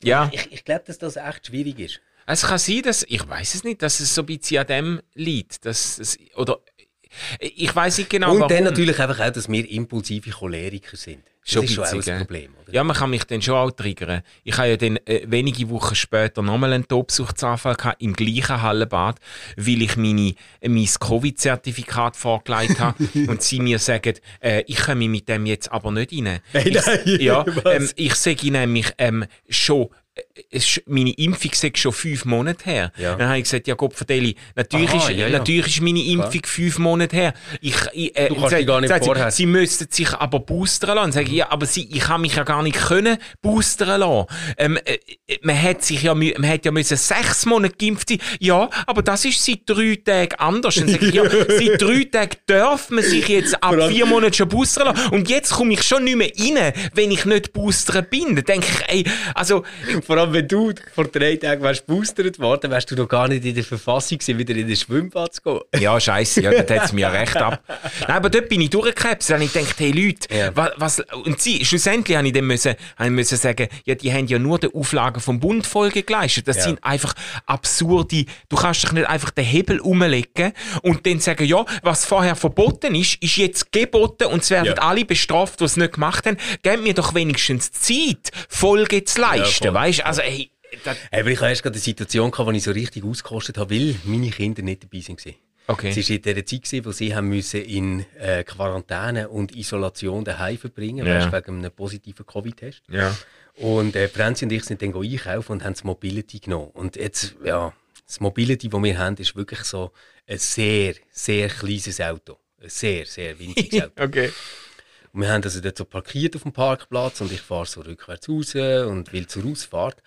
Ja. Ich, ich glaube, dass das echt schwierig ist. Es kann sein, dass, ich weiß es nicht, dass es so ein bisschen an dem liegt. Dass es, oder ich weiß nicht genau, Und warum. dann natürlich einfach auch, dass wir impulsive Choleriker sind. Das schon ist schon auch ein Problem, oder? Ja, man kann mich dann schon auch triggern. Ich habe ja dann äh, wenige Wochen später nochmal einen Tobsuchtsanfall gehabt, im gleichen Hallenbad, weil ich meine, äh, mein Covid-Zertifikat vorgelegt habe und sie mir sagen, äh, ich komme mit dem jetzt aber nicht rein. Hey, nein, ich, ja, ähm, ich sage nämlich ähm, schon es, meine Impfung ist schon fünf Monate her. Ja. Dann habe ich gesagt, ja Gott, Verdeli, natürlich, Aha, ist, ja, ja. natürlich ist meine Impfung Klar. fünf Monate her. Ich, ich, äh, du kannst sag, gar nicht sagt vorher. Sie, sie müssten sich aber boostern lassen. Sage ich, ja, aber sie, ich habe mich ja gar nicht können boostern lassen. Ähm, äh, man hat sich ja, man hat ja müssen sechs Monate geimpft sein. Ja, aber das ist seit drei Tagen anders. Dann sage ich, ja, seit drei Tagen darf man sich jetzt ab vier Monaten schon boostern lassen. Und jetzt komme ich schon nicht mehr rein, wenn ich nicht boostern bin. Dann denke ich, ey, also vor allem, wenn du vor drei Tagen wärst boostert worden, wärst du noch gar nicht in der Verfassung gewesen, wieder in den Schwimmbad zu gehen. Ja, scheiße, ja, das hat es mir recht ab. Nein, aber dort bin ich durchgekrebst. Dann habe ich gedacht, hey Leute, ja. was, was, und sie, schlussendlich habe ich dann müssen, habe ich müssen sagen, ja, die haben ja nur die Auflagen vom Bund Folge geleistet. Das ja. sind einfach absurde, du kannst dich nicht einfach den Hebel umlegen und dann sagen, ja, was vorher verboten ist, ist jetzt geboten und es werden ja. alle bestraft, die es nicht gemacht haben. Gebt mir doch wenigstens Zeit, Folge zu leisten, ja, weißt? Also, hey, das hey, aber ich hatte erst gerade eine Situation, gehabt, wo ich so richtig ausgekostet habe, weil meine Kinder nicht dabei waren. Okay. Es war in der Zeit, wo sie haben müssen in äh, Quarantäne und Isolation daheim verbringen ja. wegen einem positiven Covid-Test. Ja. Und äh, Franzi und ich sind dann einkaufen und haben das Mobility genommen. Und jetzt, ja, das Mobility, das wir haben, ist wirklich so ein sehr, sehr kleines Auto. Ein sehr, sehr winziges Auto. okay. Und wir haben also dort so parkiert auf dem Parkplatz und ich fahre so rückwärts raus und will zur Ausfahrt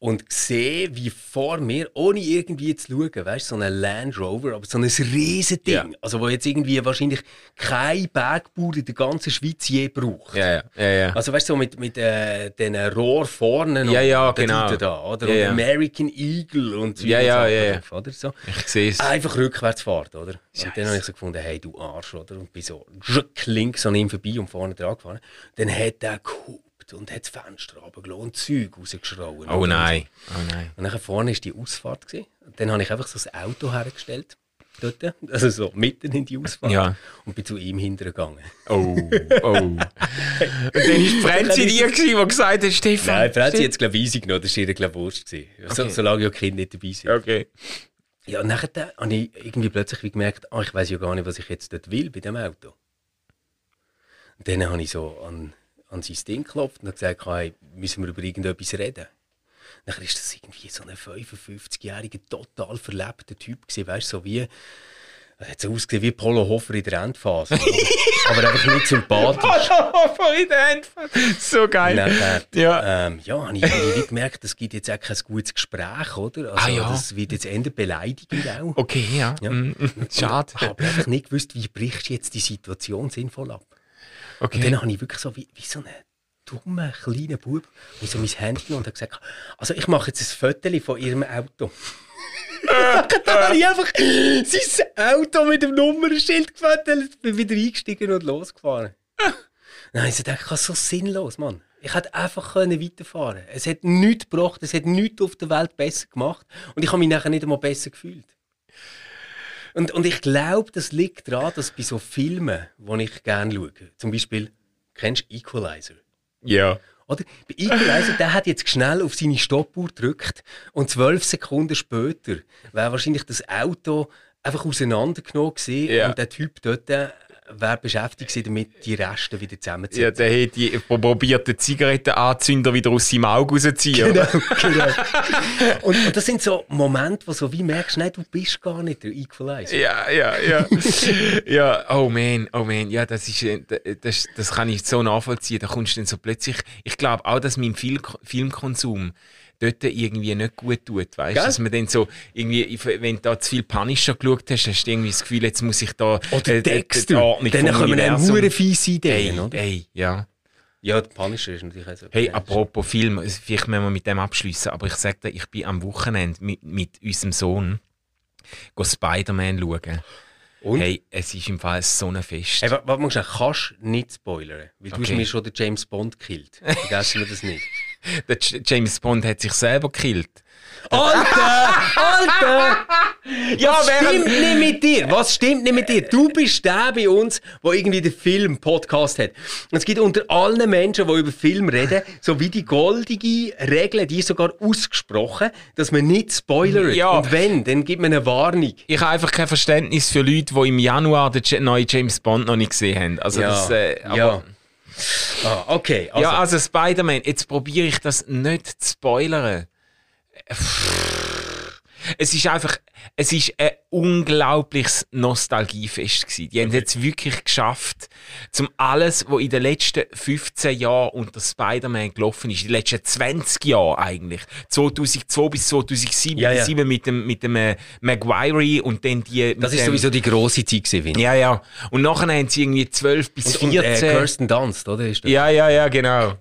und sehe, wie vor mir, ohne irgendwie zu schauen, weißt, so ein Land Rover, aber so ein riesen Ding, ja. also wo jetzt irgendwie wahrscheinlich kein Bergbauer in der ganzen Schweiz je braucht. Ja, ja, ja. Also weißt du, so mit, mit äh, den Rohr vorne ja, ja, genau. da, oder? Ja, ja. American Eagle und so ja, ja, ja, ja. oder so. Ich sehe es. Einfach rückwärts fahrt, oder? Und dann habe ich so gefunden, hey, du Arsch, oder? Und bin so links an ihm vorbei und vorne dran gefahren. Dann hat er gehupt und hat das Fenster runtergelassen und Zeug rausgeschrauen. Oh nein, oh nein. Und dann vorne war die Ausfahrt. Gewesen. Dann habe ich einfach so ein Auto hergestellt. Dort, also so mitten in die Ausfahrt. Ja. Und bin zu ihm hintergegangen. Oh, oh. und dann war Franzi dir, die gesagt hat, Stefan. Nein, Franzi hat es, glaube ich, easy genommen. Das war ihr, glaube ich, Wurst. Okay. So, solange ja Kinder nicht dabei sind. Okay. Ja, und dann habe ich irgendwie plötzlich gemerkt, oh, ich weiß ja gar nicht, was ich jetzt dort will bei dem Auto. Und dann habe ich so an an sein Ding geklopft und gesagt, hey, müssen wir über irgendetwas reden. Dann ist das irgendwie so ein 55-jähriger, total verlebter Typ gewesen, weißt so wie, er hat so ausgesehen wie Polo Hofer in der Endphase. aber einfach nicht sympathisch. Polo Hofer in der Endphase. So geil. Nachher, ja, ähm, ja habe ich, hab gemerkt, es gibt jetzt auch kein gutes Gespräch, oder? Also, ah, ja. Das wird jetzt eher beleidigend auch. Okay, ja. ja. Mm, schade. Ich habe einfach nicht gewusst, wie brichst du jetzt die Situation sinnvoll ab. Okay. Und dann habe ich wirklich so wie, wie so einen dummen kleinen Bub, ich so mein Handy und habe gesagt, also ich mache jetzt ein Foto von ihrem Auto. dann habe ich einfach sein Auto mit dem Nummernschild gefotet, bin wieder eingestiegen und losgefahren. Habe ich ist so sinnlos, Mann. Ich hätte einfach weiterfahren können. Es hat nichts gebracht, es hat nichts auf der Welt besser gemacht und ich habe mich nachher nicht einmal besser gefühlt. Und, und ich glaube, das liegt daran, dass bei so Filmen, die ich gerne schaue, zum Beispiel, kennst du Equalizer? Ja. Oder? Bei Equalizer, der hat jetzt schnell auf seine Stoppuhr gedrückt und zwölf Sekunden später wäre wahrscheinlich das Auto einfach auseinandergenommen gewesen ja. und der Typ dort wer beschäftigt damit, die Reste wieder zusammenzuziehen. Ja, der hat die probiert, den Zigarettenanzünder wieder aus seinem Auge rauszuziehen. Genau, genau. und, und, das sind so Momente, wo so wie merkst, nein, du bist gar nicht der Equalizer. Ja, ja, ja. ja, oh man, oh man, ja, das ist, äh, das, das kann ich so nachvollziehen. Da kommst du dann so plötzlich, ich glaube auch, dass mein Film, Filmkonsum dort irgendwie nicht gut tut, weißt Gell? Dass man dann so, irgendwie, wenn du da zu viel Punisher geschaut hast, hast du irgendwie das Gefühl, jetzt muss ich da Oder äh, Dexter. Ordnung Dann kommen eine Universum- hure fiese Ideen, Ey, oder? ey, ja. Ja, der Punisher ist natürlich auch so. Hey, apropos Film, vielleicht müssen wir mit dem abschließen, aber ich sag dir, ich bin am Wochenende mit, mit unserem Sohn go Spider-Man schauen. Und? Hey, es ist im Fall so ein Fest. Hey, warte mal schnell, kannst du nicht spoilern? Weil du hast Okay. mir schon den James Bond gekillt. Vergessen wir das nicht. Der James Bond hat sich selber gekillt. Alter! Alter! Ja, Was stimmt nicht mit dir? Was stimmt nicht mit dir? Du bist der bei uns, der irgendwie den Film-Podcast hat. Und es gibt unter allen Menschen, die über Film reden, so wie die goldige Regel, die ist sogar ausgesprochen, dass man nicht spoilert. Ja. Und wenn, dann gibt man eine Warnung. Ich habe einfach kein Verständnis für Leute, die im Januar den neuen James Bond noch nicht gesehen haben. Also das, äh, ja. Ah, okay. Also, ja, also Spider-Man, jetzt probiere ich das nicht zu spoilern. Es ist einfach, es ist ein unglaubliches Nostalgiefest gewesen. Die haben es jetzt wirklich geschafft, zum alles, was in den letzten 15 Jahren unter Spider-Man gelaufen ist, in den letzten 20 Jahren eigentlich, 2002 bis 2007, Ja, ja. sind wir mit dem, mit dem äh, Maguire und dann die... das ist dem, sowieso die grosse Zeit gewesen. finde ich. Ja, ja. Und nachher haben sie irgendwie 12 bis Und, 14... und äh, Kirsten Dunst, oder? Ist das? Ja, ja, ja, genau.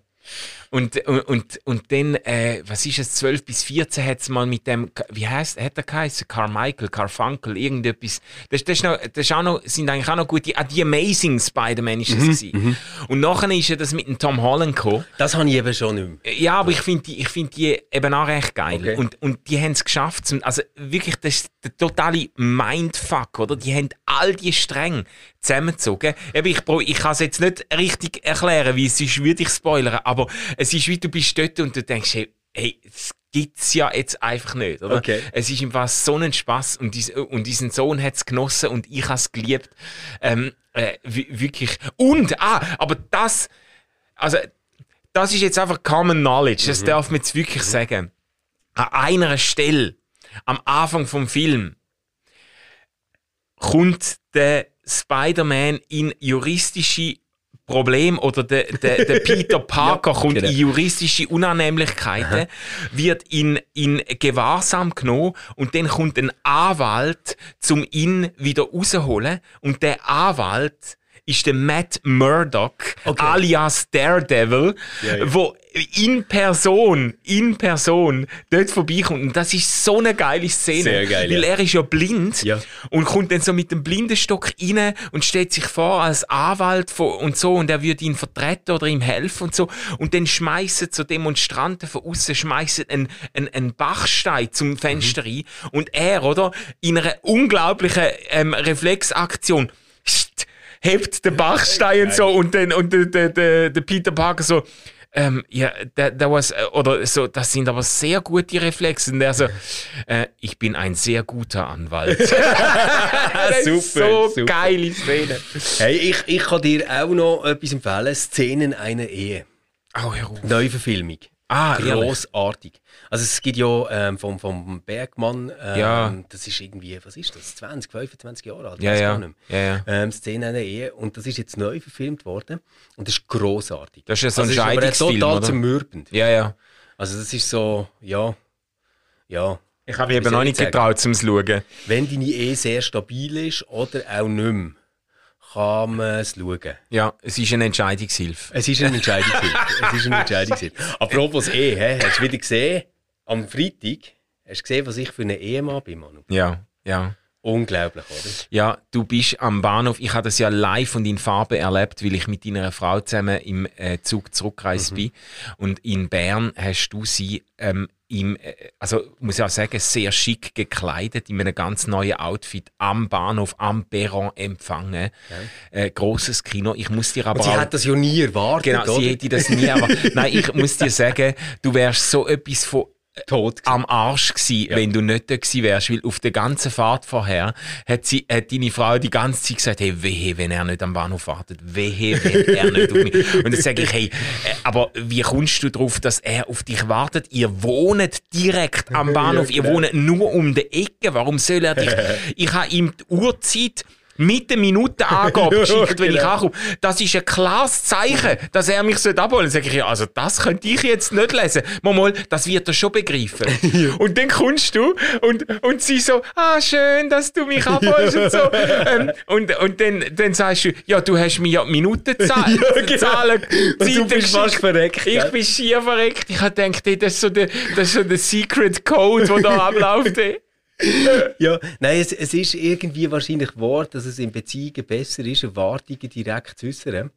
Und, und, und, dann, äh, was ist es, 12 bis 14 hat es mal mit dem, wie heißt, hat er geheißen? Carmichael, Carfunkel, irgendetwas. Das, das, ist noch, das ist auch noch, sind eigentlich auch noch gute, ah, die Amazing Spider-Man ist das gewesen. Und nachher ist ja das mit dem Tom Holland gekommen. Das habe ich eben schon nicht mehr. Ja, aber ich finde die, ich find die eben auch recht geil. Okay. Und, und die haben es geschafft. Also wirklich, das der totale Mindfuck, oder? Die haben all die Stränge zusammengezogen. Eben, ich, ich kann es jetzt nicht richtig erklären, wie es ist, würde ich spoilern, aber es ist wie du bist dort und du denkst, hey, hey das gibt's ja jetzt einfach nicht, oder? Okay. Es ist im Fall so ein Spaß und, dies, und diesen Sohn hat es genossen und ich habe es geliebt. Ähm, äh, wi- wirklich. Und, ah, aber das, also, das ist jetzt einfach Common Knowledge, das darf man jetzt wirklich sagen. An einer Stelle, am Anfang vom Film, kommt der Spider-Man in juristische Problem oder der, der, der Peter Parker kommt genau. in juristische Unannehmlichkeiten, wird in, in Gewahrsam genommen und dann kommt ein Anwalt zum ihn wieder rausholen und der Anwalt ist der Matt Murdock, Okay. alias Daredevil, Ja, ja. wo in Person, in Person dort vorbeikommt. Und das ist so eine geile Szene. Sehr geil, Weil ja. er ist ja blind Ja. und kommt dann so mit dem Blindenstock rein und stellt sich vor als Anwalt von- und so und er würde ihn vertreten oder ihm helfen und so. Und dann schmeißen so Demonstranten von außen schmeißen einen, einen, einen Bachstein zum Fenster Mhm. rein und er, oder, in einer unglaublichen ähm, Reflexaktion hebt den Bachstein und so und dann und der, der, der, der Peter Parker so ähm, ja, da, da was, äh, oder so, das sind aber sehr gute Reflexe. Und er so, äh, ich bin ein sehr guter Anwalt. Super, so super. geile Szene. Hey, ich, ich kann dir auch noch etwas empfehlen. Szenen einer Ehe. Oh. Neuverfilmung. Ah, ehrlich? Also es gibt ja ähm, vom, vom Bergmann, ähm, Ja. das ist irgendwie, was ist das, 20, 25 Jahre alt? Ja, weiss ja. gar nicht mehr. ja, ja. Ähm, Szene einer Ehe und das ist jetzt neu verfilmt worden und das ist grossartig. Das ist ja so ein also, es Scheidungsfilm, total oder? zermürbend. Ja, ja. Also das ist so, ja, ja. Ich habe mich eben noch ich nicht sagen? getraut, zum schauen. Wenn deine Ehe sehr stabil ist oder auch nicht mehr, kann man es schauen. Ja, es ist eine Entscheidungshilfe. Es ist eine Entscheidungshilfe. es ist eine Entscheidungshilfe. Apropos Ehe, hä? hast du wieder gesehen, am Freitag, hast du gesehen, was ich für eine Ehemann bin, Manu? Ja, ja. Unglaublich, oder? Ja, du bist am Bahnhof. Ich habe das ja live und in Farbe erlebt, weil ich mit deiner Frau zusammen im äh, Zug zurückgereist bin. Und in Bern hast du sie ähm, im, äh, also muss ich auch sagen, sehr schick gekleidet, in einem ganz neuen Outfit am Bahnhof, am Perron empfangen. Äh, großes Kino. Ich muss dir aber Und sie auch- hat das ja nie erwartet, Genau, oder? sie hätte das nie, aber nein, ich muss dir sagen, du wärst so etwas von tot. am Arsch gsi, wenn du nicht da gsi wärst, weil auf der ganzen Fahrt vorher hat, sie, hat deine Frau die ganze Zeit gesagt, hey, wehe, wenn er nicht am Bahnhof wartet, wehe, wenn er nicht auf mich. Und dann sage ich, hey, äh, aber wie kommst du darauf, dass er auf dich wartet? Ihr wohnt direkt am Bahnhof, ihr wohnt nur um die Ecke, warum soll er dich? Ich habe ihm die Uhrzeit mit der Minutenangabe geschickt, wenn ich genau. ankomme. Das ist ein klares Zeichen, dass er mich abholen sollte. Dann sage ich, ja, also das könnte ich jetzt nicht lesen. Mal, mal das wird er schon begreifen. und dann kommst du und, und sie so, ah, schön, dass du mich abholst und so. ähm, und und dann, dann sagst du, ja, du hast mir ja die Minutenzahlen Ja, genau. Zahlen, du bist fast verreckt. Ich bin schier verreckt. Ich habe gedacht, ey, das ist so der, das ist so der Secret Code, der da abläuft. ey. Ja, nein, es, es ist irgendwie wahrscheinlich wahr, dass es in Beziehungen besser ist, Erwartungen direkt zu äußern,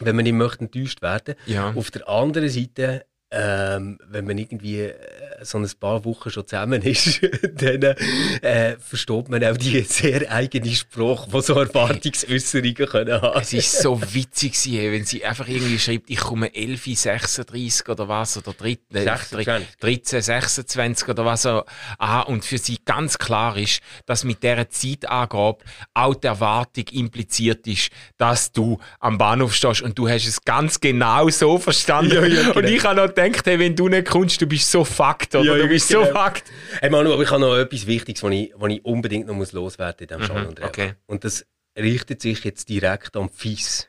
wenn man nicht möchte enttäuscht werden. Ja. Auf der anderen Seite, ähm, wenn man irgendwie äh, so ein paar Wochen schon zusammen ist, dann äh, versteht man auch die sehr eigene Sprache, die so Erwartungsäußerungen können haben. Es ist so witzig, wenn sie einfach irgendwie schreibt, ich komme 11.36 oder was, oder 13, äh, 26. 13, 26 oder was auch an. Und für sie ganz klar ist, dass mit dieser Zeitangabe auch die Erwartung impliziert ist, dass du am Bahnhof stehst und du hast es ganz genau so verstanden. Ja, ja, Und genau. ich habe noch gedacht, hey, wenn du nicht kommst, du bist so fucked, oder? Ja, du bist genau. so fucked. Hey Manu, aber ich habe noch etwas Wichtiges, was ich, was ich unbedingt noch muss loswerden muss in diesem mhm, okay. Und das richtet sich jetzt direkt am FIS.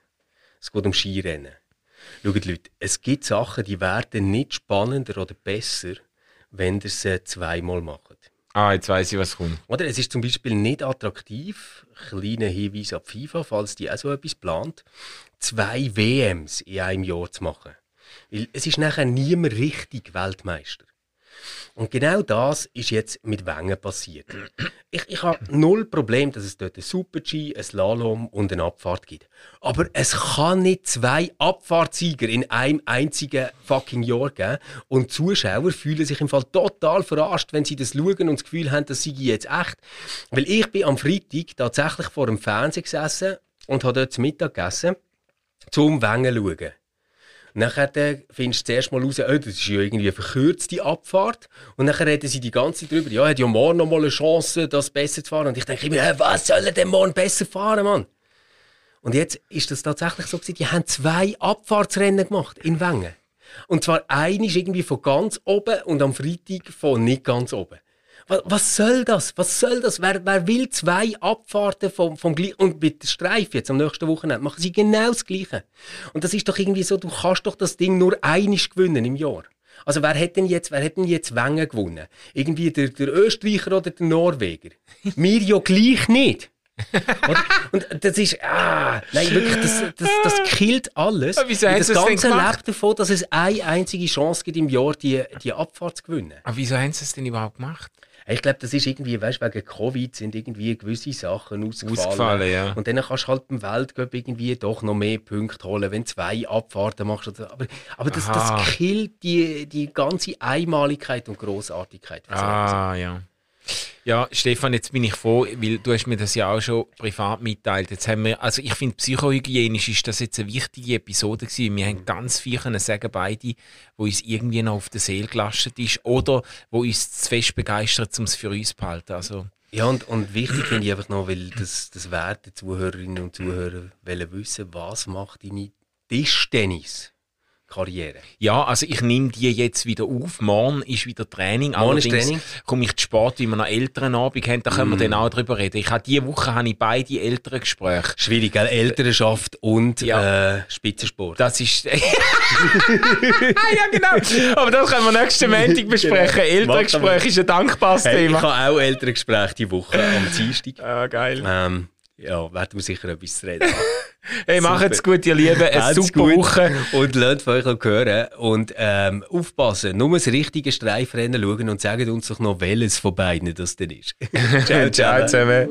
Es geht um Skirennen. Schaut Leute, es gibt Sachen, die werden nicht spannender oder besser, wenn ihr sie zweimal macht. Ah, jetzt weiß ich, was kommt. Oder es ist zum Beispiel nicht attraktiv, kleiner Hinweis an FIFA, falls die auch so etwas plant, zwei WMs in einem Jahr zu machen. Weil es ist nachher niemand richtig Weltmeister. Und genau das ist jetzt mit Wengen passiert. Ich, ich habe null Problem, dass es dort ein Super-G, ein Slalom und eine Abfahrt gibt. Aber es kann nicht zwei Abfahrtsieger in einem einzigen fucking Jahr geben. Und Zuschauer fühlen sich im Fall total verarscht, wenn sie das schauen und das Gefühl haben, das sei jetzt echt. Weil ich bin am Freitag tatsächlich vor dem Fernseher gesessen und habe dort zu Mittag gegessen, zum Wengen zu schauen. Nachher findest du zuerst mal raus, oh, das ist ja irgendwie eine verkürzte Abfahrt. Und dann reden sie die ganze Zeit darüber, ja, er hat ja morgen noch mal eine Chance, das besser zu fahren. Und ich denke immer, hä, was soll denn morgen besser fahren, Mann? Und jetzt ist das tatsächlich so gewesen, die haben zwei Abfahrtsrennen gemacht in Wengen. Und zwar eine ist irgendwie von ganz oben und am Freitag von nicht ganz oben. Was, was soll das? Was soll das? Wer, wer will zwei Abfahrten vom, vom gleichen... Und mit der Streif jetzt am nächsten Wochenende machen sie genau das Gleiche. Und das ist doch irgendwie so, du kannst doch das Ding nur einig gewinnen im Jahr. Also wer hätte denn jetzt, wer hätte denn jetzt Wengen gewonnen? Irgendwie der, der Österreicher oder der Norweger? Wir ja gleich nicht. Und das ist, ah, nein, wirklich, das, das, das killt alles. Aber wieso das Ganze lebt davon, dass es eine einzige Chance gibt im Jahr, die, die Abfahrt zu gewinnen. Aber wieso haben sie es denn überhaupt gemacht? Ich glaube, das ist irgendwie, weißt, wegen Covid sind irgendwie gewisse Sachen ausgefallen. Ausgefallen, ja. Und dann kannst du halt beim Weltcup irgendwie doch noch mehr Punkte holen, wenn du zwei Abfahrten machst. Oder, aber aber das, Aha. das killt die, die ganze Einmaligkeit und Großartigkeit. Ah, ja. Ja, Stefan, jetzt bin ich froh, weil du hast mir das ja auch schon privat mitteilt. Jetzt haben wir, also ich finde, psychohygienisch ist das jetzt eine wichtige Episode gewesen. Wir haben ganz viel können sagen, beide, wo uns irgendwie noch auf der Seele gelastet ist oder wo uns zu fest begeistert, um es für uns zu behalten. Also, Ja, und, und wichtig finde ich einfach noch, weil das, das werden Zuhörerinnen und Zuhörer wollen wissen, was macht deine Tischtennis-Karriere? ja, also ich nehme die jetzt wieder auf. Morgen ist wieder Training. Morgen ist Training. komme ich zu Sport, wie wir noch älteren Abend haben. Da können Mm. wir dann auch drüber reden. Ich habe diese Woche habe ich beide älteren Gespräche. Schwierig, gell? Elternschaft und Ja. äh, Spitzensport. Das ist. ja, genau. Aber das können wir nächsten Montag besprechen. Genau. Elterngespräch ist ein dankbares Hey, ich Thema. habe auch Elterngespräche die Woche am Dienstag. Ah, geil. Ähm, ja, werden wir sicher etwas reden Hey, macht's gut, ihr Lieben. Eine super gut Woche. Und lasst von euch hören. Und ähm, aufpassen, nur das richtige Streifrennen schauen und sagt uns doch noch, welches von beiden das denn ist. Ciao, ciao zusammen.